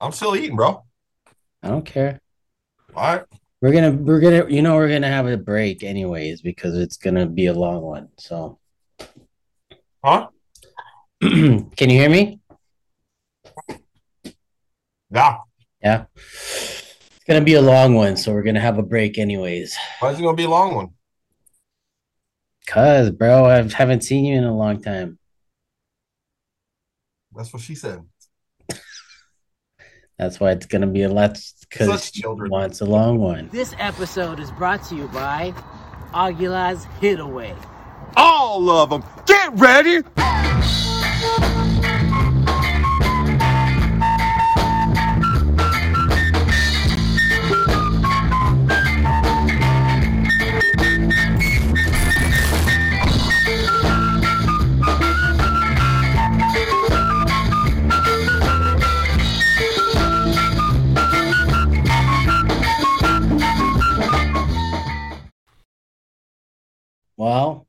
I'm still eating, bro. I don't care. All right. We're gonna we're gonna you know we're gonna have a break anyways because it's gonna be a long one. So Huh? can you hear me? Yeah. Yeah. It's gonna be a long one, so we're gonna have a break anyways. Why is it gonna be a long one? Cause bro, I haven't seen you in a long time. That's what she said. That's why it's gonna be a lot because Such she children. wants a long one. This episode is brought to you by Aguila's Hidaway. All of them. Get ready. Well,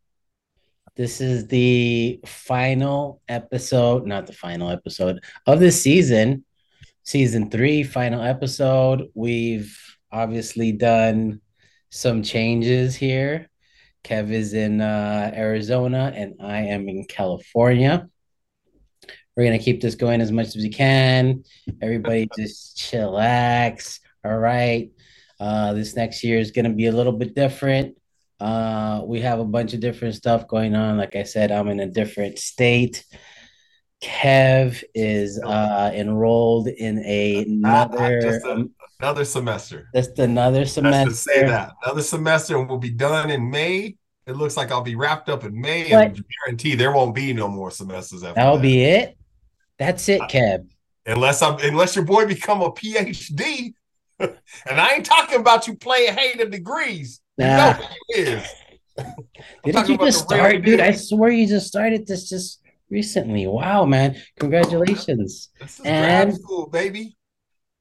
this is the final episode, not the final episode of this season, season three, final episode. We've obviously done some changes here. Kev is in uh, Arizona and I am in California. We're gonna keep this going as much as we can. Everybody just chillax. All right. Uh, this next year is gonna be a little bit different. Uh, we have a bunch of different stuff going on. Like I said, I'm in a different state. Kev is uh, enrolled in a, another Just a- Another semester. just another semester. just say that. Another semester and we'll be done in May. It looks like I'll be wrapped up in May What? and guarantee there won't be no more semesters after That'll that. be it. That's it, Kev. unless I'm unless your boy become a PhD. and I ain't talking about you playing hated degrees. You Nah. know who it is. I'm Didn't you just start, dude? I swear you just started this just recently. Wow, man. Congratulations. This is And- grad school, baby.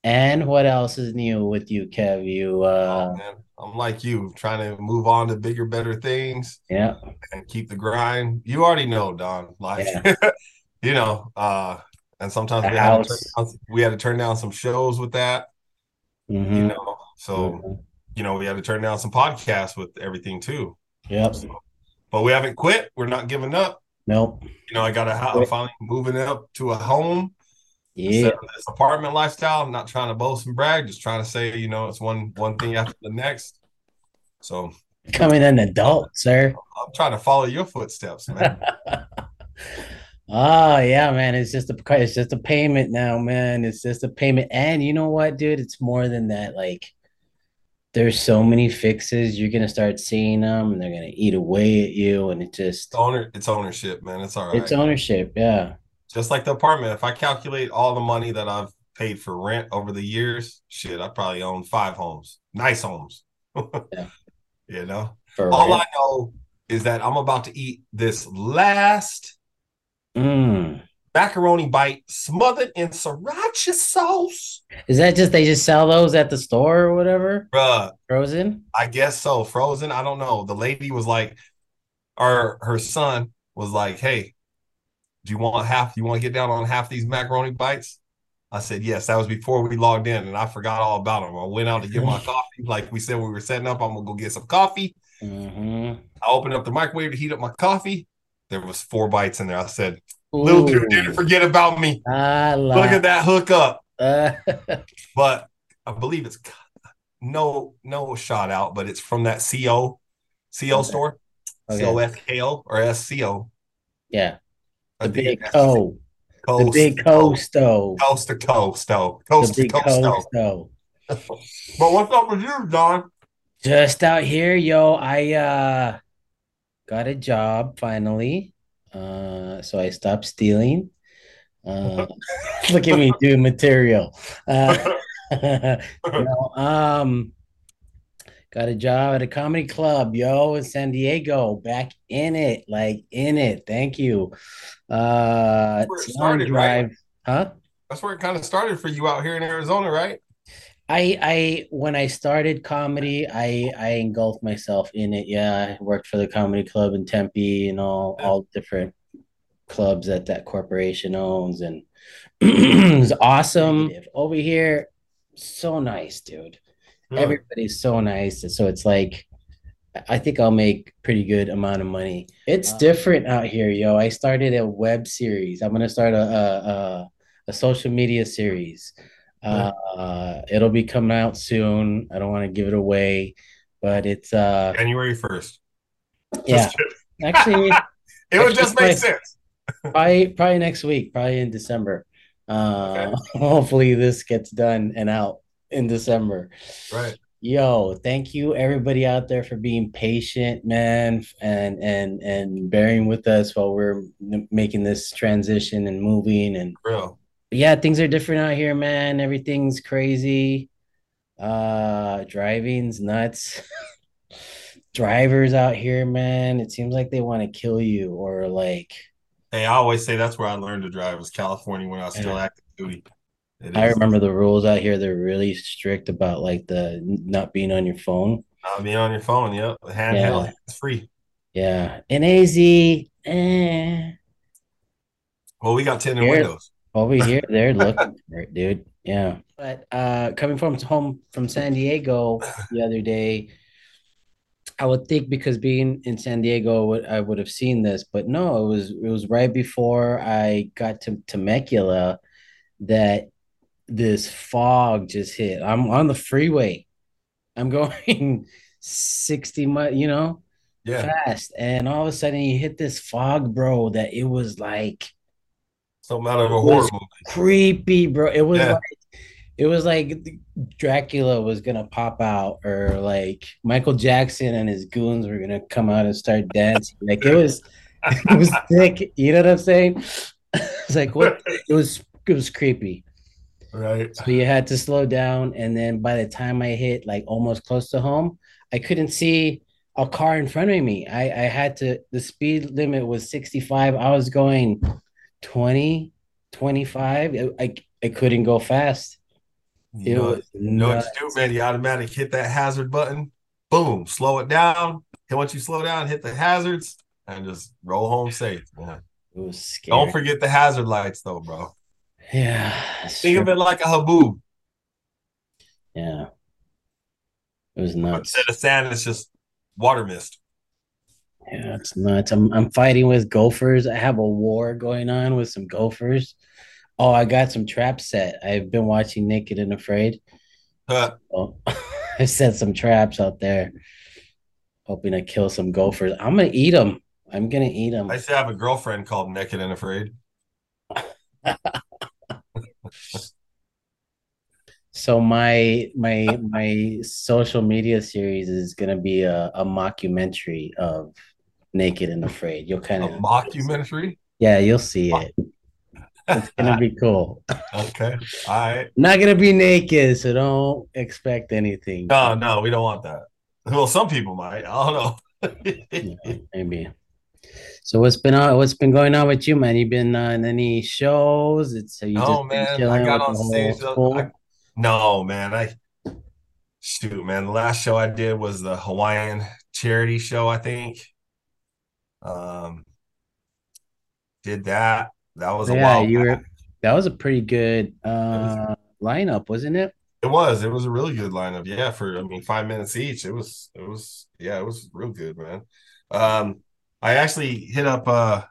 And what else is new with you, Kev? You uh oh. I'm like you, trying to move on to bigger, better things yeah. and keep the grind. You already know, Don. Like, you know, uh, and sometimes we had, to turn down, we had to turn down some shows with that, you Mhm. know. So, Mhm. You know, we had to turn down some podcasts with everything too. Yep. But we haven't quit. We're not giving up. Nope. You know, I got a house. I'm finally moving up to a home Yeah. this apartment lifestyle. I'm not trying to boast and brag, just trying to say, you know, it's one one thing after the next. So Becoming an adult, sir. I'm trying to follow your footsteps, man. Oh yeah, man. It's just a it's just a payment now, man. It's just a payment. And you know what, dude? It's more than that. Like there's so many fixes. You're gonna start seeing them and they're gonna eat away at you. And it just owner, it's ownership, man. It's all right. it's ownership, yeah. Just like the apartment. If I calculate all the money that I've paid for rent over the years, shit, I probably own five homes, nice homes. Yeah. You know, For all real. I know is that I'm about to eat this last Mm. Macaroni bite smothered in sriracha sauce. Is that just they just sell those at the store or whatever? Bruh, Frozen? I guess so. Frozen. I don't know. The lady was like, or her son was like, Hey, do you want half? You want to get down on half these macaroni bites? I said, Yes. That was before we logged in and I forgot all about them. I went out to get my coffee. Like we said, we were setting up. I'm going to go get some coffee. hmm I opened up the microwave to heat up my coffee. There was four bites in there. I said, Little dude didn't forget about me. I Look at that hookup. that. But I believe it's no, no shout out, but it's from that CO, CO Okay. store. Okay. C O S K O or SCO. yeah. The big co. The Coast, big coast though. coast to coast, The coast to coast. coast though. But what's up with you, Don? Just out here, yo. I uh got a job finally. Uh so I stopped stealing. Uh look at me doing material. Uh you know, um got a job at a comedy club, yo, in San Diego. Back in it, like in it. Thank you. Uh Where it started, right? Huh? That's where it kind of started for you out here in Arizona, right? I I when I started comedy, I I engulfed myself in it. Yeah, I worked for the comedy club in Tempe and all all different clubs that that corporation owns, and it's awesome over here. So nice, dude. Really? Everybody's so nice, so it's like I think I'll make pretty good amount of money. It's Wow. different out here, yo. I started a web series. I'm gonna start a a, a, a social media series. Uh, it'll be coming out soon. I don't want to give it away, but it's uh January 1st. yeah. Actually, It would just make sense. probably probably next week, probably in December. Uh, hopefully this gets done and out in December. Right. Yo, thank you everybody out there for being patient, man, and and and bearing with us while we're making this transition and moving and Real. Yeah, things are different out here, man. Everything's crazy. Uh, driving's nuts. Drivers out here, man, it seems like they want to kill you or like Hey, I always say that's where I learned to drive was California when I was still Yeah. active duty. I remember the rules out here, they're really strict about like the not being on your phone. I mean, on your phone, yep. Handheld, Yeah. it's free. Yeah. In AZ, eh. Well, we got 10 in windows. Over here, they're looking for it, dude. Yeah. But uh coming from home from San Diego the other day, I would think because being in San Diego, I would have seen this, but no, it was it was right before I got to Temecula that this fog just hit. I'm on the freeway. I'm going 60 mi, you know, Yeah. fast. And all of a sudden you hit this fog, bro, that it was like Something out of a horror movie. creepy, bro. It was Yeah. like it was like Dracula was gonna pop out, or like Michael Jackson and his goons were gonna come out and start dancing. Like it was, it was sick. You know what I'm saying? It's like what? It was it was creepy. Right. So you had to slow down, and then by the time I hit like almost close to home, I couldn't see a car in front of me. I I had to. The speed limit was 65. I was going 20, 25. I I, couldn't go fast. You It know, was you know what you do, man? You automatic hit that hazard button. Boom. Slow it down. And once you slow down, hit the hazards and just roll home safe. man. It was scary. Don't forget the hazard lights, though, bro. Yeah, Think of it like a haboob. Yeah, it was nuts. Instead of sand, it's just water mist. Yeah, it's nuts. I'm I'm fighting with gophers. I have a war going on with some gophers. Oh, I got some trap set. I've been watching Naked and Afraid. Huh. Oh, I set some traps out there, hoping to kill some gophers. I'm gonna eat them. I'm gonna eat them. I used to have a girlfriend called Naked and Afraid. So my my my social media series is gonna be a, a mockumentary of Naked and Afraid. You'll kind of A of mockumentary. yeah, you'll see it. It's gonna be cool. Okay. All right. Not gonna be naked, so don't expect anything. No, no, we don't want that. Well, some people might. I don't know. Yeah, maybe. So what's been on? What's been going on with you, man? You been uh, in any shows? It's have you No, man. I got on stage. I- no, man. I shoot, man. The last show I did was the Hawaiian charity show, I think. Um, did that. That was a yeah, you back. were. That was a pretty good uh lineup, wasn't it? It was. It was a really good lineup. Yeah, for I mean, five minutes each. It was. It was. Yeah, it was real good, man. Um, I actually hit up. Uh,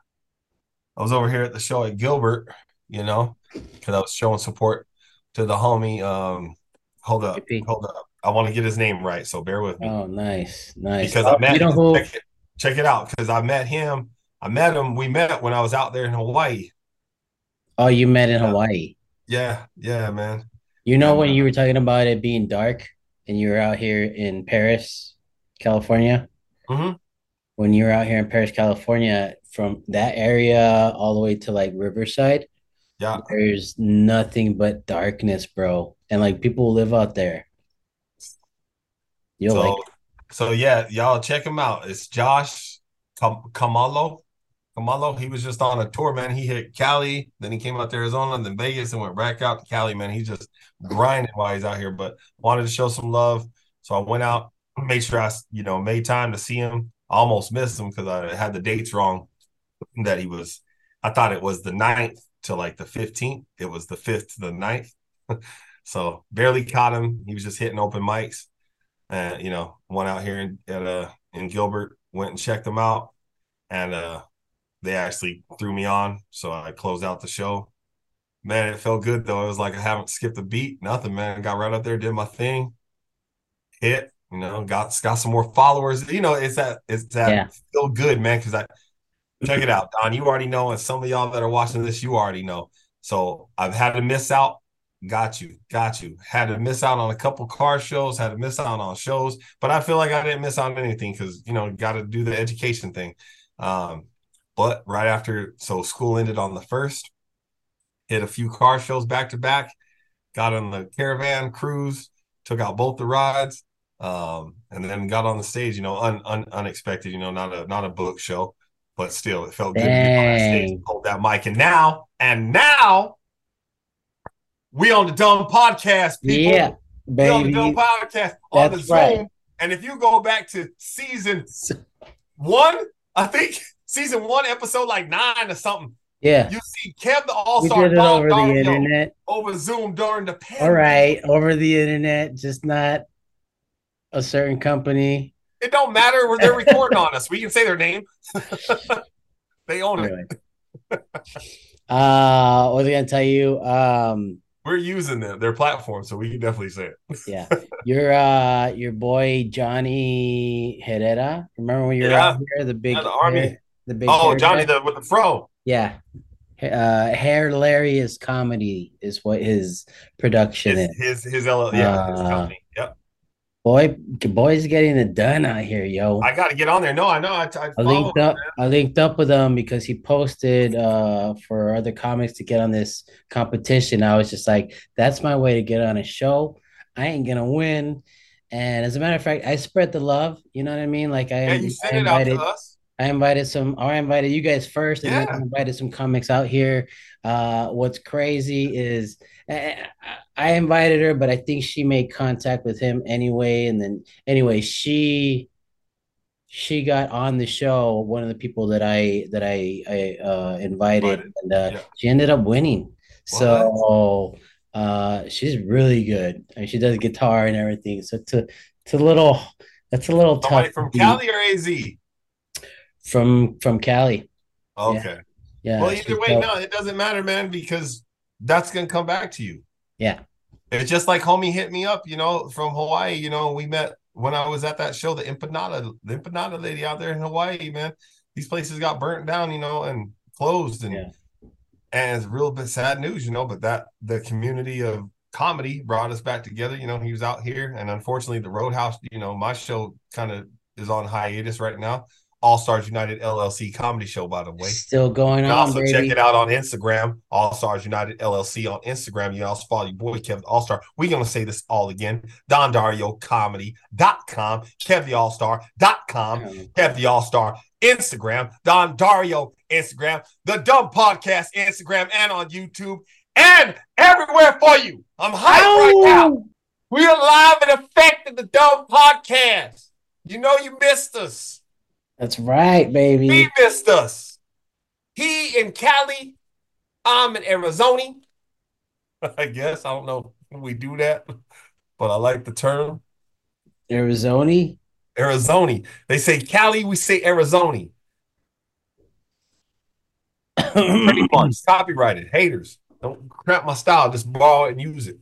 I was over here at the show at Gilbert, you know, because I was showing support to the homie. Um, hold up, hold up. I want to get his name right, so bear with me Oh, nice, nice. because Oh, I met. you know who? check, it, check it out, because I met him. I met him. We met when I was out there in Hawaii. Oh, you met in. Hawaii. Yeah, yeah, man. You know Yeah, when man. you were talking about it being dark and you were out here in Perris, California? hmm When you were out here in Perris, California, from that area all the way to like Riverside, Yeah. there's nothing but darkness, bro. And like people live out there. You'll So, like so yeah, y'all check him out. It's Josh Kam- Kamalo. Kamalo. He was just on a tour, man. He hit Cali, then he came out to Arizona, then Vegas, and went back out to Cali, man. He's just grinding while he's out here, but wanted to show some love. So I went out, made sure I, you know, made time to see him. I almost missed him because I had the dates wrong that he was I thought it was the 9th to like the 15th. It was the 5th to the 9th. so barely caught him. He was just hitting open mics. And, you know, went out here in, at, uh, in Gilbert, went and checked them out. And uh, they actually threw me on. So I closed out the show. Man, it felt good though. It was like I haven't skipped a beat, nothing, man. Got right up there, did my thing, hit, you know, got got some more followers. You know, it's that it's that Yeah. feel good, man. Cause I check it out, Don. You already know, and some of y'all that are watching this, you already know. So I've had to miss out. Got you, got you. Had to miss out on a couple car shows, had to miss out on shows, but I feel like I didn't miss out on anything because you know, got to do the education thing. Um, but right after, so school ended on the first, hit a few car shows back to back, got on the caravan cruise, took out both the rides, um, and then got on the stage. You know, un, un, unexpected. You know, not a not a book show, but still, it felt good to get on that stage, and hold that mic. And now, and now, we on the DUM Podcast, people. Yeah, we on the. DUM Podcast on the That's Zoom. right. And if you go back to season one, I think season one, episode like nine or something. Yeah. You see Kev the All Star it over the internet. over Zoom during the pandemic. All right, over the internet, just not a certain company. It don't matter where they're recording on us. We can say their name. they own it. Anyway. Uh, what was I gonna tell you? Um, We're using them, their platform, so we can definitely say it. yeah, your uh, your boy Johnny Herrera. Remember when you were Yeah. out here, the big Yeah, the army. hair- the big Oh, Johnny guy? the with the fro. yeah. Uh, hilarious comedy is what his production His is. his his, L- yeah, his Uh, company. Yep. Boy, boy's getting it done out here, yo. I got to get on there. No, I know. I, I, I linked up. man. I linked up with him because he posted uh for other comics to get on this competition. I was just like, that's my way to get on a show. I ain't gonna win. And as a matter of fact, I spread the love. You know what I mean? Like I, Yeah, you sent it out to us. I invited some. Or I invited you guys first, and then I invited some comics out here. Uh, what's crazy is I, I invited her, but I think she made contact with him anyway. And then anyway, she she got on the show. One of the people that I that I I uh, invited, Invited. and uh, Yeah. she ended up winning. So uh, she's really good. I mean, she does guitar and everything. So it's a it's a little that's a little Somebody tough from. Cali or AZ? From from Cali. Okay. Yeah. well, either way, dope. no, it doesn't matter, man, because that's gonna come back to you. Yeah. It's just like homie hit me up, you know, from Hawaii. You know, we met when I was at that show, the empanada, the empanada lady out there in Hawaii, man. These places got burnt down, you know, and closed, and Yeah. and it's real bit sad news, you know. But that the community of comedy brought us back together. You know, he was out here, and unfortunately, the Roadhouse, you know, my show kind of is on hiatus right now. All Stars United LLC comedy show, by the way. Still going on, also baby. check it out on Instagram, All Stars United LLC on Instagram. You can also follow your boy Kevin the All Star. We're gonna say this all again. Don Dario Comedy.com, Kev the All Star.com, Kev the All Star Instagram, Don Dario Instagram, the DUM Podcast Instagram, and on YouTube, and everywhere for you. I'm hyped right now. We are live and effect at the DUM Podcast. You know you missed us. That's right, baby. He missed us. He in Cali. I'm in Arizona. I guess. I don't know if we do that, but I like the term. Arizona. Arizona. They say Cali, we say Arizona. Pretty much. Copyrighted. Haters. Don't crap my style. Just borrow it and use it.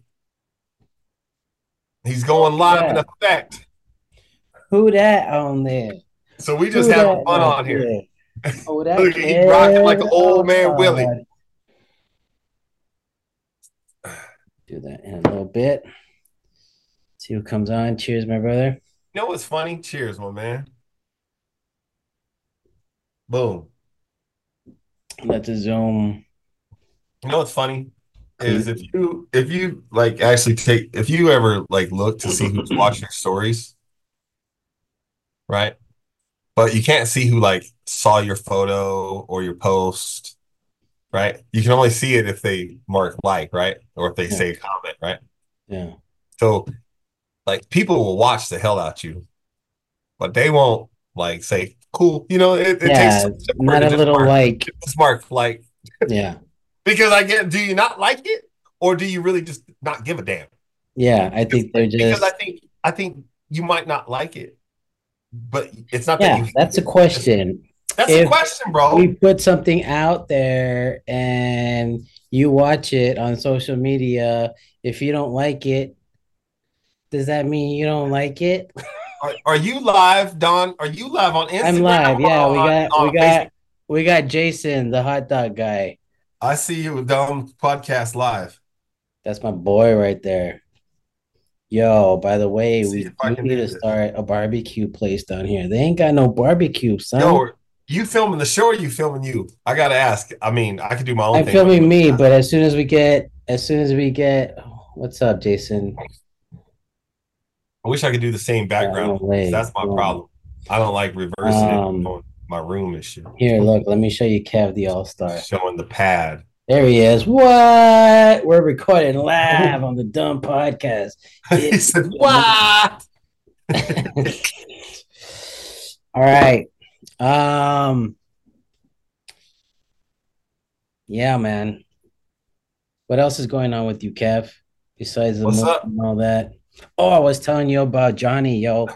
He's going live in effect. Who that on there? So we just Who having fun on here. there? Oh, that Look, he rocking like an old man Kev Willie. Do that in a little bit. See who comes on. Cheers, my brother. You know what's funny? Cheers, my man. Boom. Let the Zoom. You know what's funny is if you if you like actually take if you ever like look to see who's watching stories, right? But you can't see who like saw your photo or your post, right? You can only see it if they mark like, right? Or if they Yeah. say comment, right? Yeah. So like people will watch the hell out you, but they won't like say cool. You know, it, it Yeah, takes Not a little mark- like. mark like Yeah. Because I get, do you not like it, or do you really just not give a damn? Yeah. I think they're just Because I think I think you might not like it, but it's not that Yeah, you. that's a question. That's if a question, bro. We put something out there and you watch it on social media. If you don't like it, does that mean you don't like it? Are, are you live, Don? Are you live on Instagram? I'm live. Yeah, or we got on we got Facebook? we got Jason, the hot dog guy. I see you with DUM Podcast Live. That's my boy right there. Yo, by the way, See we do need to start a barbecue place down here. They ain't got no barbecue, son. Yo, you filming the show or you filming you? I gotta ask. I mean, I could do my own I'm thing. filming me, but as soon as we get, as soon as we get, what's up, Jason? I wish I could do the same background. way. That's my No. problem. I don't like reversing Um, it on my room and shit. Here, look, let me show you Kev the All Star. Showing the pad. There he is. What? We're recording live on the DUM Podcast. he said, "What?" All right. Um. Yeah, man. What else is going on with you, Kev? Besides the What's up? and all that. Oh, I was telling you about Johnny, yo.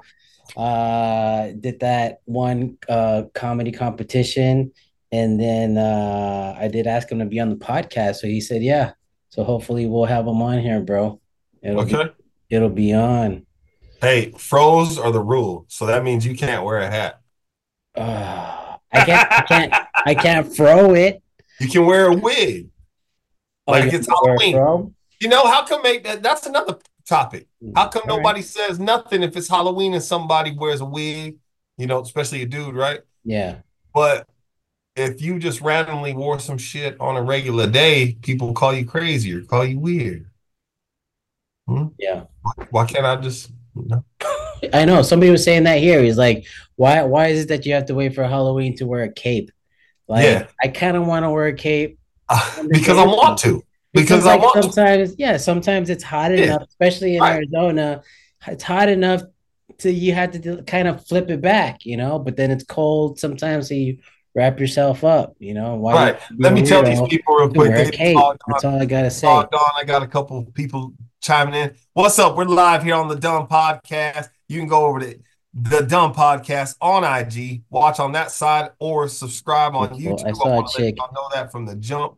Uh, did that one uh comedy competition, and then uh I did ask him to be on the podcast, so he said yeah. So hopefully we'll have him on here, bro. It'll be, Okay. it'll be on. Hey, froze are the rule, so that means you can't wear a hat. Uh, I can't, I can't, I can't throw it. You can wear a wig. Oh, Like it's have to wear a Halloween. You know how come make that? That's another topic. How come All right. nobody says nothing if it's Halloween and somebody wears a wig? You know, especially a dude, right? Yeah, But if you just randomly wore some shit on a regular day, people call you crazy or call you weird. Hmm? yeah. Why can't I just? You know? I know somebody was saying that here. He's like, why? Why is it that you have to wait for Halloween to wear a cape? Like, Yeah. I kind of want to wear a cape uh, because I want to. Because I like want to. sometimes, yeah, sometimes it's hot Yeah. enough, especially in Right. Arizona. It's hot enough to you have to do, kind of flip it back, you know. But then it's cold sometimes, so you wrap yourself up, you know. Why Right. Let me tell these people real quick. They? That's all I gotta say. on. I got a couple people chiming in. What's up? We're live here on the DUM Podcast. You can go over to the DUM Podcast on IG, watch on that side, or subscribe on. YouTube. I saw a wanna chick. y'all know that from the jump.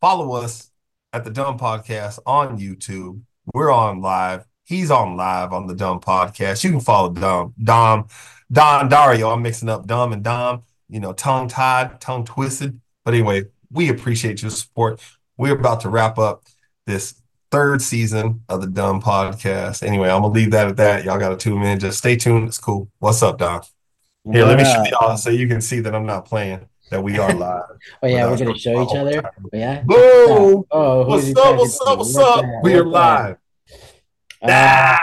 Follow us at the DUM Podcast on YouTube. We're on live. He's on live on the DUM Podcast. You can follow Dom, Dom, Don Dario. I'm mixing up Dom and Dom. You know, tongue tied, tongue twisted. But anyway, we appreciate your support. We're about to wrap up this third season of the DUM Podcast. Anyway, I'm gonna leave that at that. Y'all gotta tune in. Just stay tuned. It's cool. What's up, Don? Here, let me show y'all so you can see that I'm not playing. That we are live. Oh yeah, we're gonna show each other. overtime. Yeah. Boom! Oh, What's up? What's up? What's What's up? We are live. Uh, Ah!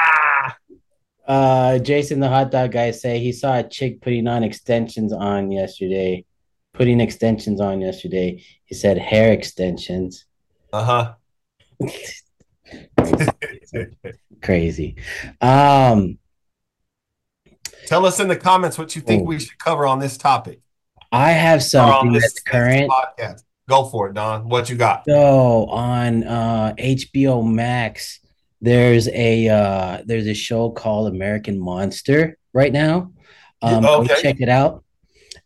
Uh, Jason, the hot dog guy, say he saw a chick putting on extensions on yesterday. Putting extensions on yesterday. He said hair extensions. Uh huh. Crazy. Um, Tell us in the comments what you think we should cover on this topic. I have something this, that's current. podcast. Go for it, Don. What you got? So on uh HBO Max, there's a uh there's a show called American Monster right now. Um okay. check it out.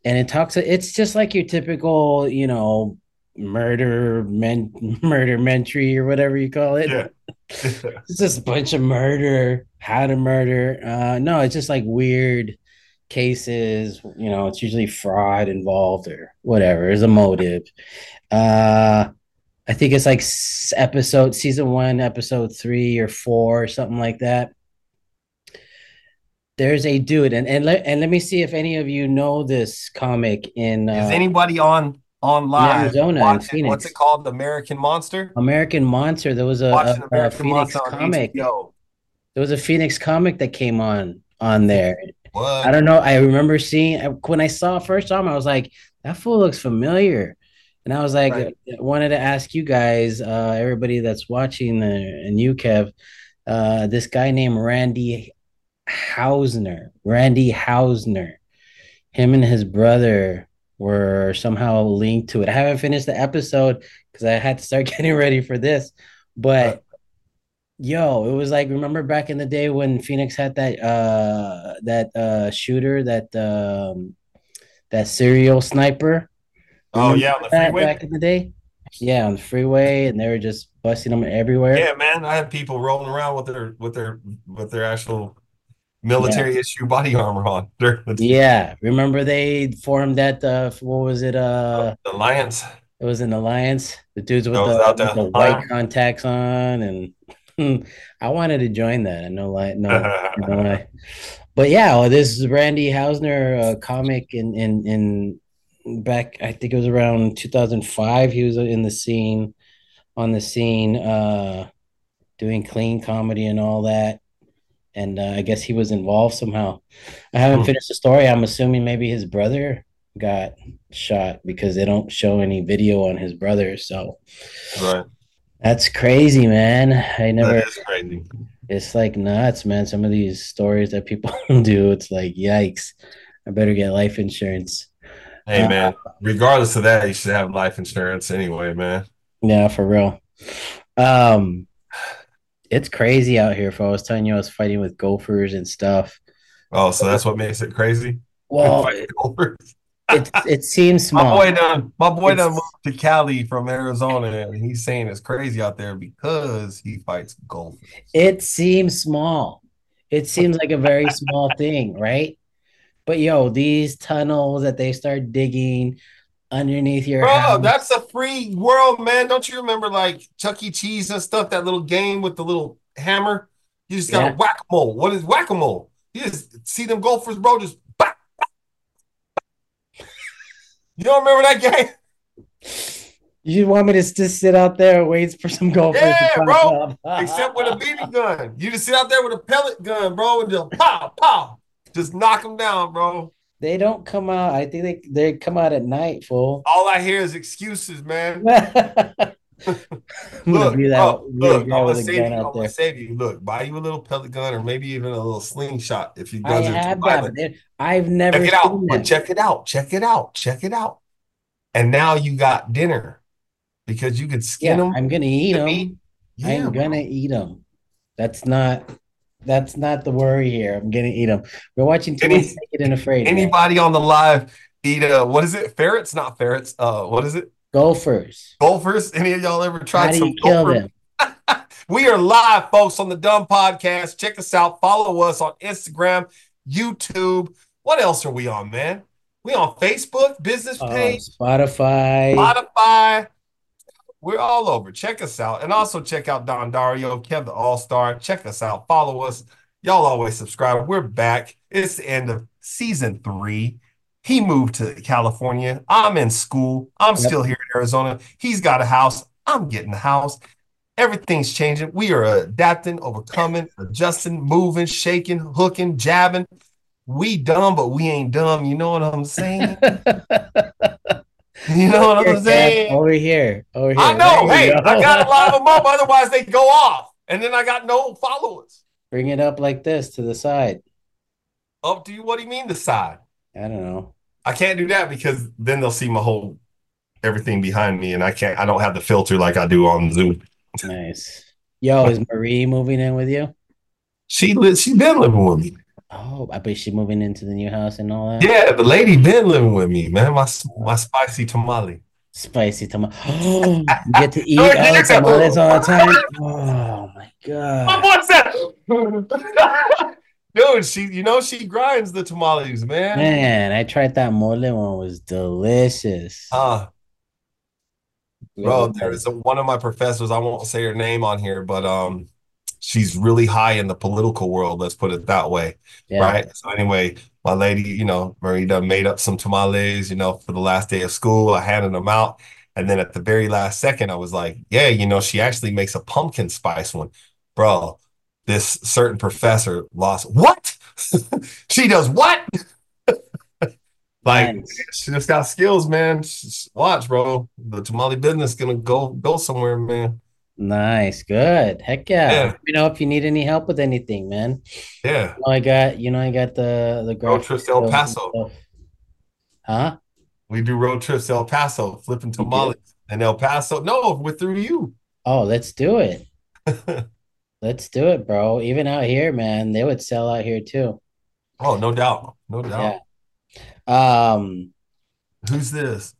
And it talks it's just like your typical, you know, murder men murder mentry or whatever you call it. Yeah. It's just a bunch of murder, how to murder. Uh no, it's just like weird cases, you know, it's usually fraud involved or whatever. is a motive. Uh I think it's like episode season 1, episode 3 or 4 or something like that. There's a dude and and let, and let me see if any of you know this comic in Is uh, anybody on on live Arizona and watching what's it called? American Monster? American Monster. There was a, a, a Phoenix comic. HBO. There was a Phoenix comic that came on on there. What? I don't know. I remember seeing when I saw first time, I was like, that fool looks familiar. And I was like, Right. I wanted to ask you guys, uh, everybody that's watching, uh, and you, Kev, uh, this guy named Randy Hausner, Randy Hausner, him and his brother were somehow linked to it. I haven't finished the episode because I had to start getting ready for this, but yo, it was like remember back in the day when Phoenix had that uh that uh shooter that um that serial sniper. Oh yeah, on the freeway. back in the day. Yeah, on the freeway, and they were just busting them everywhere. Yeah, man. I had people rolling around with their with their with their actual military issue body armor on. Yeah, remember they formed that uh what was it uh alliance. it was an alliance the dudes with the, with the white contacts on and I wanted to join that I know like no no lie. but yeah well, this is Randy Hausner uh, comic in in in back I think it was around 2005 he was in the scene on the scene uh doing clean comedy and all that and uh, I guess he was involved somehow. I haven't Hmm. finished the story. I'm assuming maybe his brother got shot because they don't show any video on his brother. So right. that's crazy, man. I never. That is crazy. It's like nuts, man. Some of these stories that people do, it's like yikes. I better get life insurance. Hey man, regardless of that, you should have life insurance anyway, man. Yeah, for real. Um, it's crazy out here. For I was telling you, I was fighting with gophers and stuff. Oh, so that's what makes it crazy. Well, it it seems small. my boy done my boy done moved to Cali from Arizona and he's saying it's crazy out there because he fights gophers. It seems small. It seems like a very small thing, right? But yo, these tunnels that they start digging underneath your Bro, house. that's a free world, man. Don't you remember like Chuck E. Cheese and stuff? That little game with the little hammer. You just got Yeah. whack a mole. What is whack a mole? You just see them gophers, bro. Just bap, bap. you don't remember that game? you want me to just sit out there and wait for some gophers Yeah, to bro. Except with a BB gun. You just sit out there with a pellet gun, bro, and just pow, pow. Just knock them down, bro. They don't come out. I think they they come out at night, fool. All I hear is excuses, man. I'm Look, be that, a look, I'm gonna save you. I'm gonna save you. Look, buy you a little pellet gun or maybe even a little slingshot if you I guys are have that, violent. but they- I've never Check it out. check it out. Check it out. Check it out. And now you got dinner because you could skin Yeah, them. I'm gonna eat them. meat. Yeah, I'm bro. gonna eat them. That's not that's not the worry here. I'm gonna eat them. We're watching too Any- much Naked and Afraid. man. Anybody on the live eat uh what is it? Ferrets? Not ferrets. Uh what is it? Gophers. Gophers? Any of y'all ever How tried do some kill? We are live, folks, on the DUM Podcast. Check us out. Follow us on Instagram, YouTube. What else are we on, man? We on Facebook, business Oh, page, Spotify. Spotify. We're all over. Check us out. And also check out Don Dario, Kev the All Star. Check us out. Follow us. Y'all always subscribe. We're back. It's the end of season three. He moved to California. I'm in school. I'm Yep. still here in Arizona. He's got a house. I'm getting a house. Everything's changing. We are adapting, overcoming, adjusting, moving, shaking, hooking, jabbing. We dumb, but we ain't dumb. You know what I'm saying? You know what I'm saying? over here. Over here. I know. There Hey, you I got a lot of them up. Otherwise, they go off. And then I got no followers. Bring it up like this to the side. Oh, up to you. What do you mean the side? I don't know. I can't do that because then they'll see my whole everything behind me, and I can't. I don't have the filter like I do on Zoom. Nice. Yo, is Marie moving in with you? She li- she been living with me. Oh, I bet she's moving into the new house and all that. Yeah, the lady been living with me, man. My my spicy tamale. Spicy tomato. you get to eat Oh, all yeah. the tamales all the time. Oh my My god, boy said, dude, she you know she grinds the tamales, man. man! I tried that mole one; was delicious. Uh, Bro, there is a, one of my professors. I won't say her name on here, but um, she's really high in the political world. Let's put it that way, Yeah. right? So anyway, my lady, you know, Marita made up some tamales, you know, for the last day of school. I handed them out, and then at the very last second, I was like, "Yeah, you know, she actually makes a pumpkin spice one, bro." This certain professor lost what? she does what? Like Nice. she just got skills, man. Watch, bro. The tamale business gonna go go somewhere, man. Nice, good. Heck yeah. Yeah. Let me know if you need any help with anything, man. Yeah. You know, I got, you know, I got the the Road grocery trip to El Paso. Huh? We do road trips to El Paso, flipping tamales. And El Paso, no, we're through you. Oh, let's do it. Let's do it, bro. Even out here, man, they would sell out here too. Oh, no doubt. No doubt. Yeah. Um. Who's this?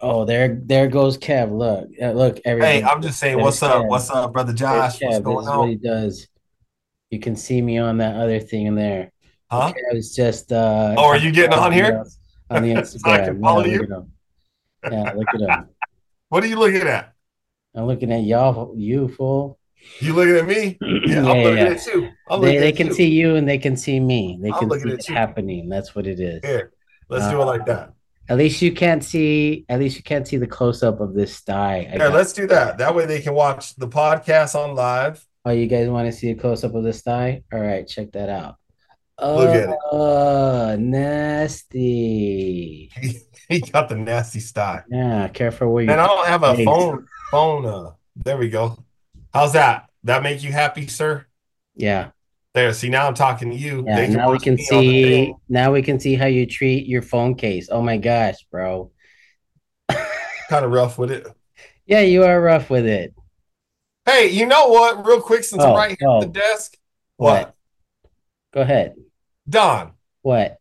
Oh, there, there goes Kev. Look, uh, look. Everybody. Hey, I'm just saying, what's There's up? What's up, brother There's Josh? Kev. What's This going is what he does. You can see me on that other thing in there. Huh? Kev's just. uh Oh, are you getting on here? On the So I Instagram. can follow yeah, you? Look at him. Yeah, look at him. What are you looking at? I'm looking at y'all, you fool. You looking at me? Yeah, Yeah, I'm looking yeah. at you. I'm They, they can you. see you and they can see me. They I'm can see at it happening. That's what it is. Here, let's do it like that. At least you can't see. At least you can't see the close up of this Here, got- let's do that. That way they can watch the podcast on live. Oh, you guys want to see a close up of this thigh? All right, check that out. Look at it. Oh, nasty. He got the nasty style. Yeah, careful where you. And I don't have a Thanks. phone. Phone. Uh, there we go. How's that? That make you happy, sir? Yeah, There. See, now I'm talking to you. yeah. Now we can me on the see. Now we can see how you treat your phone case. Oh my gosh, bro. Kind of rough with it. Yeah, you are rough with it. Hey, you know what? Real quick, since Oh, I'm right here oh. at the oh. desk. What? What? Go ahead. Don, What?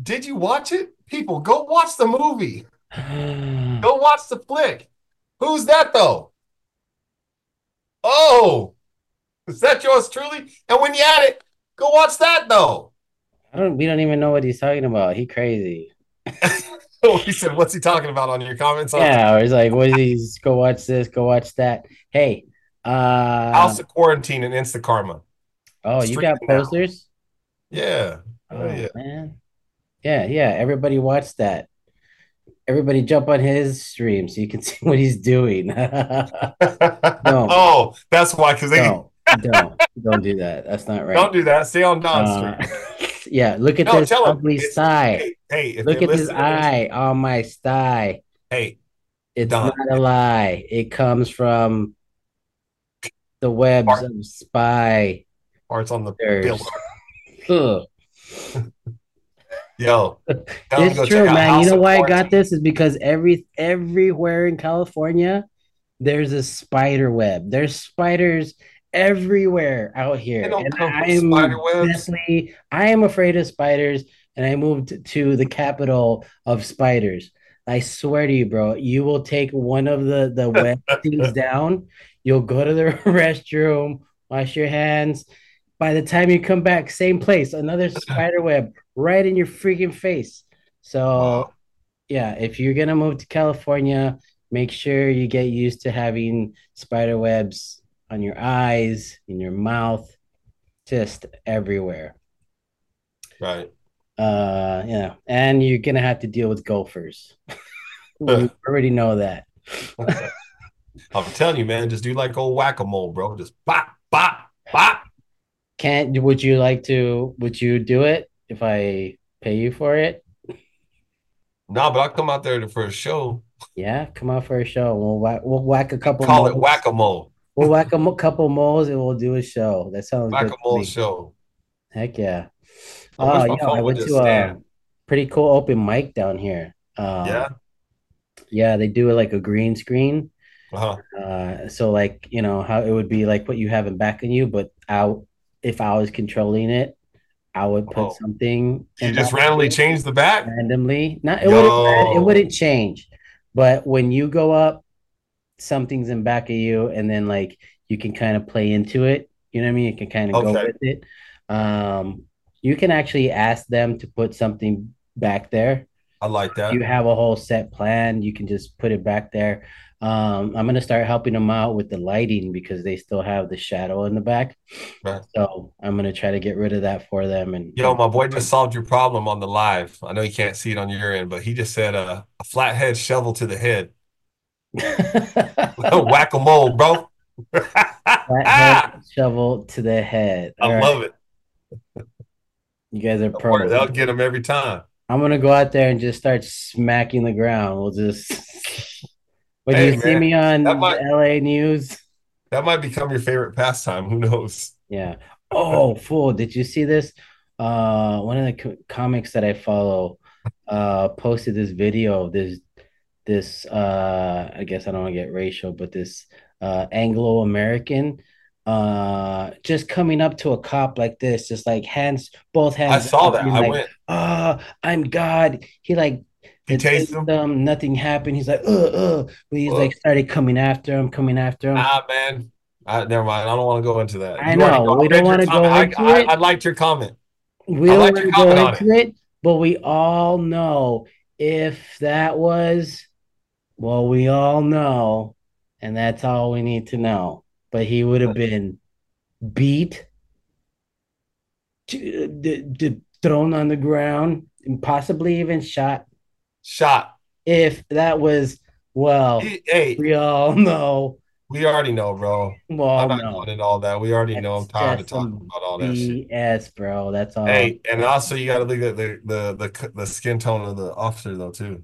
did you watch it? People, go watch the movie. Go watch the flick. Who's that though? Oh, is that yours truly? And when you at it, go watch that though. I don't. We don't even know what he's talking about. He crazy. he said, "What's he talking about?" On your comments, on Yeah, or he's like, "What is he? Go watch this. Go watch that." Hey, uh, House of Quarantine and Insta Karma. oh, you got streaming now. posters? Yeah, Oh oh, yeah. man, yeah, yeah. Everybody watch that. Everybody jump on his stream so you can see what he's doing. Oh, that's why. Because they don't, don't, don't do that. That's not right. don't do that. Stay on Don's Uh, stream. yeah, look at No, this him. ugly sty. Hey, hey, Look at this listening to this- eye on my sty. Hey, It's Don. not a lie. It comes from the webs Art. of spy. parts on the bill. Yo, him It's true, man. You know why I got this is because every everywhere in California, there's a spider web. There's spiders everywhere out here, and spider definitely I am afraid of spiders, and I moved to the capital of spiders. I swear to you, bro, you will take one of the the web things down. You'll go to the restroom, wash your hands. By the time you come back, same place, another spider web right in your freaking face. So, Wow. yeah, if you're gonna move to California, make sure you get used to having spider webs on your eyes, in your mouth, just everywhere. Right. Uh, yeah, and you're gonna have to deal with gophers. we already know that. I'm telling you, man, just do like old whack a mole, bro. Just bop, bop, bop. Can't would you like to would you do it if I pay you for it? No, but I'll come out there for a show. Yeah, come out for a show. We'll whack we'll whack a couple Call it whack a mole. We'll whack a couple moles and we'll do a show. That sounds Whack good a mole show. Heck yeah. I Oh, wish yeah, I went to a pretty cool open mic down here. Um, Yeah. yeah, they do it like a green screen. Uh-huh. Uh, so like, you know, how it would be like what you have in back of you, but I, if I was controlling it, I would put Oh. something You just randomly change the back? randomly. Not it wouldn't it wouldn't change, but when you go up, something's in back of you, and then like you can kind of play into it. You know what I mean? You can kind of go with it. Um, you can actually ask them to put something back there. I like that. You have a whole set plan. You can just put it back there. Um, I'm gonna start helping them out with the lighting because they still have the shadow in the back. Right. So I'm gonna try to get rid of that for them. And Yo, my boy just solved your problem on the live. I know you can't see it on your end, but he just said uh, a flathead shovel to the head. Whack a mole, bro. Shovel to the head. All I right, love it. you guys are pros. That'll get them every time. I'm gonna go out there and just start smacking the ground. We'll just when Hey, you see me on might- the LA news. That might become your favorite pastime. Who knows? Yeah. Oh, fool! Did you see this? Uh, one of the co- comics that I follow, uh posted this video of this this uh I guess I don't want to get racial, but this uh Anglo American uh just coming up to a cop like this, just like hands both hands. I saw that. I like, went. Ah, I'm God. He like He tased him. nothing happened. He's like, uh, uh, but he's Uh. like started coming after him, coming after him. Ah, man. I, never mind. I don't want to go into that. I You know, we don't wanna your go into I, it. I, I liked your comment. we don't want your to go into it, but we all know if that was, well, we all know, and that's all we need to know. But he would have been beat, t- d- d- thrown on the ground, and possibly even shot. Shot. If that was, well, hey, we all know. we already know, bro. Well, I'm not no. going into all that. We already know. I'm tired of talking about all that shit. BS, bro. That's all. Hey, and also you got to look at the, the the the skin tone of the officer though too.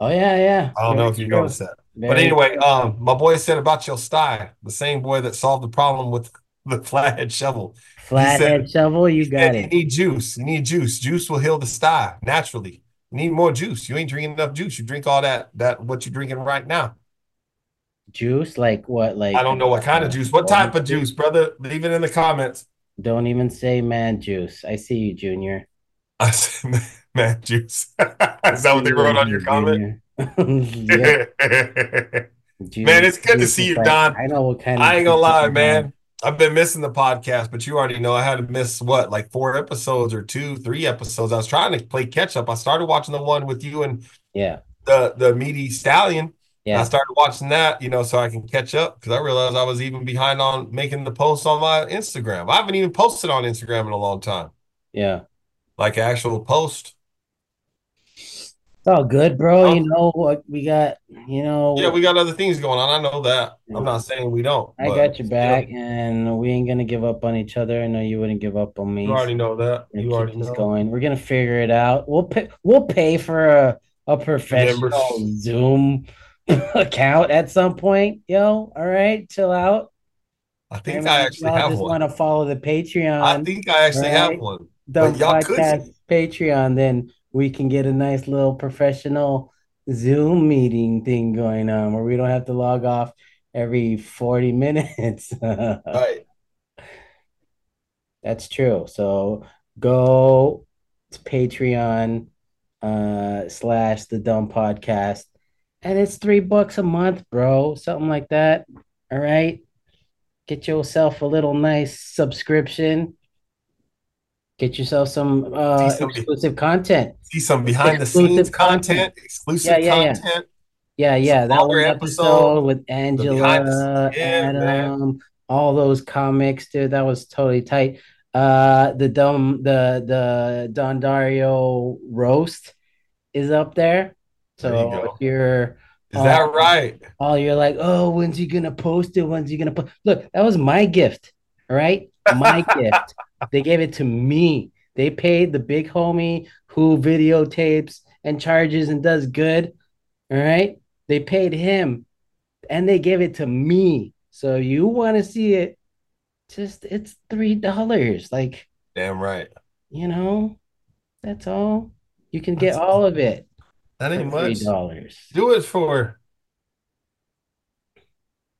Oh yeah, yeah. I don't know if you true. noticed that. But anyway, um, my boy said about your style, the same boy that solved the problem with the flathead shovel. flathead shovel, you got said you it. need juice. You need juice. Juice will heal the sty naturally. You need more juice. You ain't drinking enough juice. You drink all that that what you're drinking right now. Juice, like what? Like I don't know what kind of juice. What type of juice, brother? Leave it in the comments. Don't even say man juice. I see you, Junior. I said, man, man, juice. Is that what they wrote on your comment? yeah, juice. Man, it's good to see you, like- Don. I know what kind of I ain't gonna lie, man. I've been missing the podcast, but you already know I had to miss what, like four episodes or two, three episodes. I was trying to play catch up. I started watching the one with you and Yeah, the the meaty stallion. Yeah. I started watching that, you know, so I can catch up because I realized I was even behind on making the posts on my Instagram. I haven't even posted on Instagram in a long time, yeah. like actual post. It's all good, bro. Oh. You know what we got. You know, Yeah, we got other things going on. I know that. I'm not saying we don't. I got your back, and we ain't gonna give up on each other. I know you wouldn't give up on me. You already know that. You already know. going. We're gonna figure it out. We'll pay. We'll pay for a a professional. Zoom account at some point. Yo, all right, chill out. I think And I actually have just one. want to follow the Patreon, I think I actually have one. the but y'all could podcast Patreon, then we can get a nice little professional Zoom meeting thing going on where we don't have to log off every 40 minutes. Right. That's true. So go to Patreon uh slash the DUM Podcast. And it's three bucks a month, bro. Something like that. All right. Get yourself a little nice subscription. Get yourself some uh some- exclusive content. See some behind the scenes content. content, exclusive Yeah, yeah, content. Yeah, yeah, that one episode, episode with the Angela, scenes. Yeah, man. Adam, all those comics, dude. That was totally tight. Uh, the dumb, the the Don Dario roast is up there. There you So if you're Is that Oh. right? oh, you're like, oh, when's he gonna post it? When's he gonna put? Look, that was my gift. All right, my gift. They gave it to me. They paid the big homie who videotapes and charges and does good. All right, they paid him, and they gave it to me. So you want to see it? Just it's three dollars. Like Damn right. you know, that's all. You can get That's- all of it That ain't much. dollars. Do it for.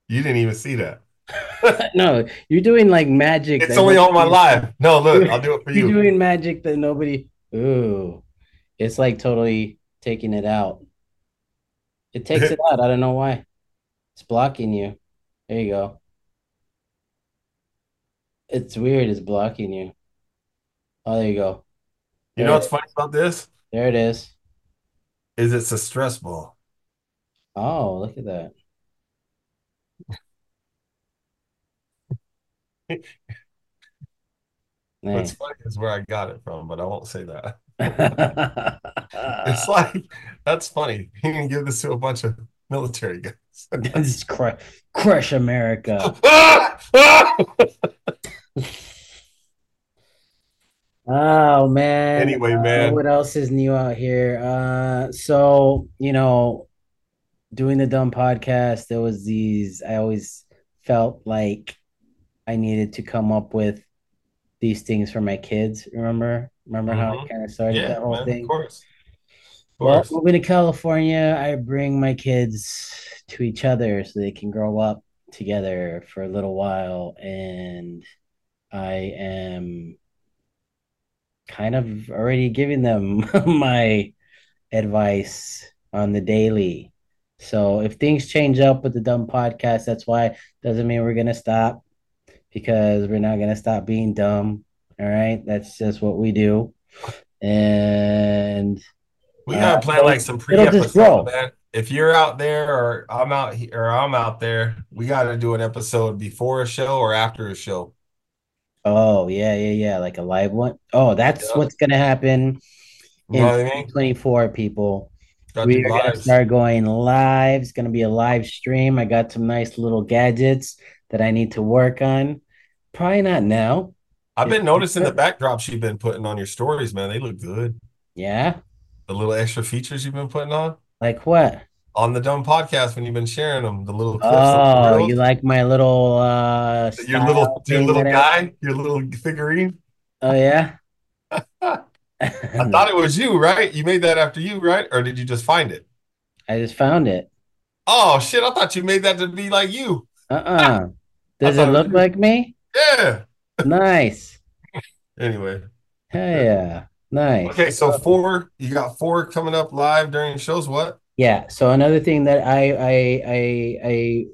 You didn't even see that. no, you're doing like magic. It's only on my live. No, look, I'll do it for you. You're doing magic that nobody. Ooh, it's like totally taking it out. It takes it out. I don't know why. It's blocking you. There you go. It's weird. It's blocking you. Oh, there you go. You know what's funny about this? There it is. Is it's a stress ball. Oh, look at that. What's funny is where I got it from, but I won't say that. It's like that's funny. You can give this to a bunch of military guys. Just crush, crush America. Oh man. Anyway, Uh, man. what else is new out here? Uh, so you know, doing the DUM Podcast, there was these. I always felt like I needed to come up with these things for my kids. Remember? Remember how Mhm. it kind of started Yeah, that whole man, thing? of course. Of Well, course. moving to California, I bring my kids to each other so they can grow up together for a little while. And I am kind of already giving them my advice on the daily. So if things change up with the DUM Podcast, that's why. Doesn't mean we're gonna stop because we're not gonna stop being dumb. All right, that's just what we do. And We Uh, gotta plan like some pre it'll just grow. episode, man. If you're out there or I'm out here or I'm out there, we gotta do an episode before a show or after a show. oh yeah, yeah, yeah, like a live one. Oh, that's Yeah. what's gonna happen You know what I in mean? 2024, people. Got we are gonna start going live. It's gonna be a live stream. I got some nice little gadgets that I need to work on. Probably not now. I've been noticing the backdrops you've been putting on your stories, man. They look good. Yeah. The little extra features you've been putting on Like what? on the DUM Podcast when you've been sharing them, the little clips, Oh, you like my little uh your little your little that I- guy, your little figurine. Oh yeah. I thought it was you, right? You made that after you, right? Or did you just find it? I just found it. Oh shit, I thought you made that to be like you. Uh-uh. Does it look like me? Yeah. Nice. Anyway. Hell yeah. Nice. Okay, so four, you got four coming up live during shows. What? Yeah. So another thing that I I I I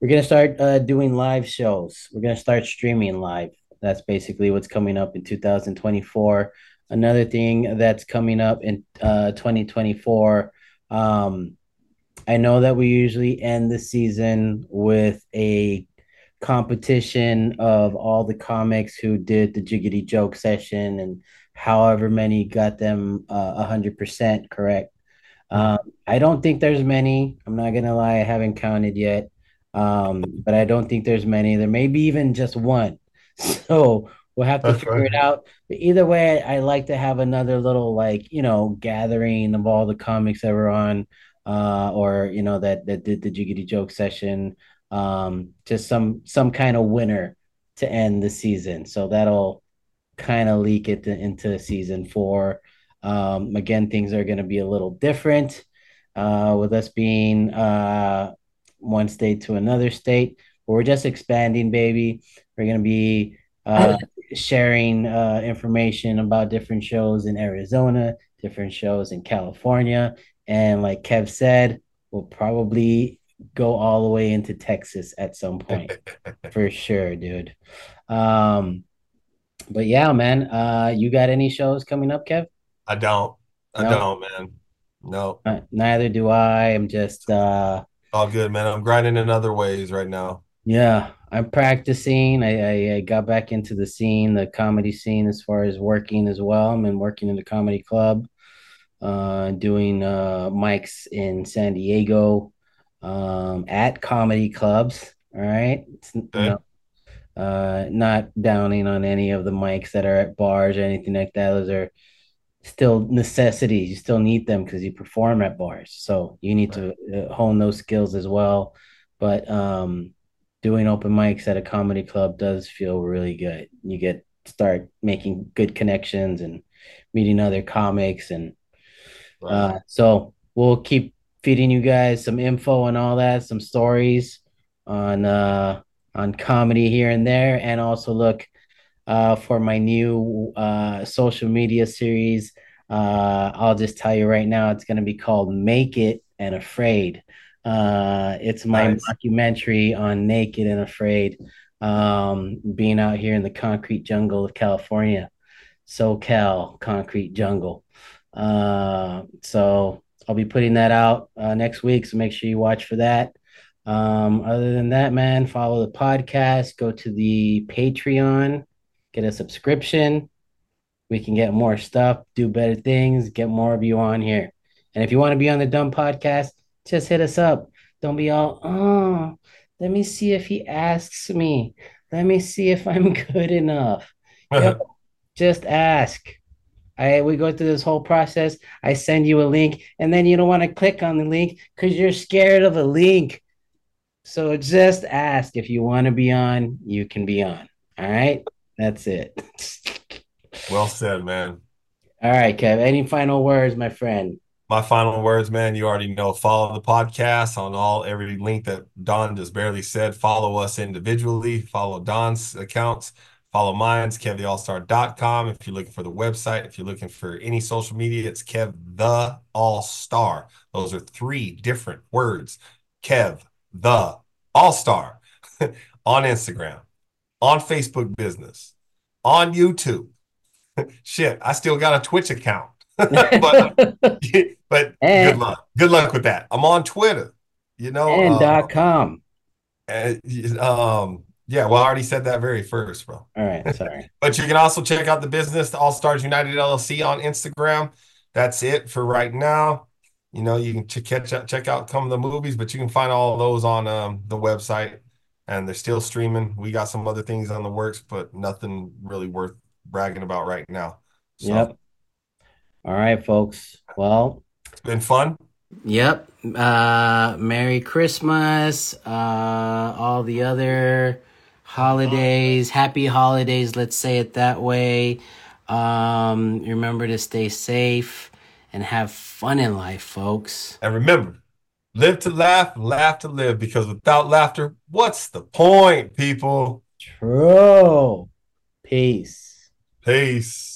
we're gonna start uh, doing live shows. We're gonna start streaming live. That's basically what's coming up in 2024. Another thing that's coming up in uh, 2024. Um, I know that we usually end the season with a competition of all the comics who did the jiggity joke session and however many got them uh, 100% correct. Um, I don't think there's many. I'm not gonna lie, I haven't counted yet. Um, but I don't think there's many. There may be even just one. So we'll have to That's figure it out. But either way, I like to have another little like, you know, gathering of all the comics that were on uh or you know that that did the jiggity joke session. Um, just some some kind of winner to end the season. So that'll kind of leak it to- into season four. Um, again, things are going to be a little different uh, with us being uh, one state to another state. But we're just expanding, baby. We're going to be uh, sharing uh, information about different shows in Arizona, different shows in California. And like Kev said, we'll probably go all the way into Texas at some point for sure, dude. Um, but yeah, man. Uh, you got any shows coming up, Kev? I don't. I No? don't, man. No. Uh, neither do I. I'm just uh, All good, man. I'm grinding in other ways right now. yeah, I'm practicing. I, I I got back into the scene, the comedy scene, as far as working as well. I'm in working in the comedy club, uh, doing uh mics in San Diego, um, at comedy clubs. All right, it's Okay. no, uh, not downing on any of the mics that are at bars or anything like that. Those are still necessities. You still need them because you perform at bars. So you need to uh, hone those skills as well. But um, doing open mics at a comedy club does feel really good. You get start making good connections and meeting other comics and uh, so we'll keep feeding you guys some info and all that, some stories on uh on comedy here and there, and also look uh for my new uh social media series. Uh I'll just tell you right now, it's gonna be called Make It and Afraid. Uh it's my Nice. documentary on Naked and Afraid, um, being out here in the concrete jungle of California. SoCal concrete jungle. Uh, so I'll be putting that out uh, next week. So make sure you watch for that. Um, other than that, man, follow the podcast, go to the Patreon, get a subscription. We can get more stuff, do better things, get more of you on here. And if you want to be on the DUM Podcast, just hit us up. Don't be all, oh, let me see if he asks me. Let me see if I'm good enough. Yep. Just ask. I we go through this whole process. I send you a link, and then you don't want to click on the link because you're scared of a link. So just ask if you want to be on. You can be on. All right. That's it. Well said, man. All right, Kev. Any final words, my friend? My final words, man. You already know. Follow the podcast on all every link that Don just barely said. Follow us individually. Follow Don's accounts. Follow mine's kevtheallstar.com. If you're looking for the website, if you're looking for any social media, it's Kev the All Star. Those are three different words. Kev the All Star on Instagram, on Facebook Business, on YouTube. Shit, I still got a Twitch account. but but And- good luck. Good luck with that. I'm on Twitter. You know, and uh, dot com. uh, um, yeah. Well, I already said that very first, bro. All right, sorry. But you can also check out the business, the All Stars United LLC on Instagram. That's it for right now. You know, you can ch- catch out, check out some of the movies, but you can find all of those on um, the website, and they're still streaming. We got some other things on the works, but nothing really worth bragging about right now. So Yep. All right, folks. Well, it's been fun. Yep. Uh Merry Christmas. Uh all the other holidays. Happy holidays, let's say it that way. Um remember to stay safe and have fun in life, folks. And remember, live to laugh, laugh to live, because without laughter, what's the point, people? True. Peace. Peace.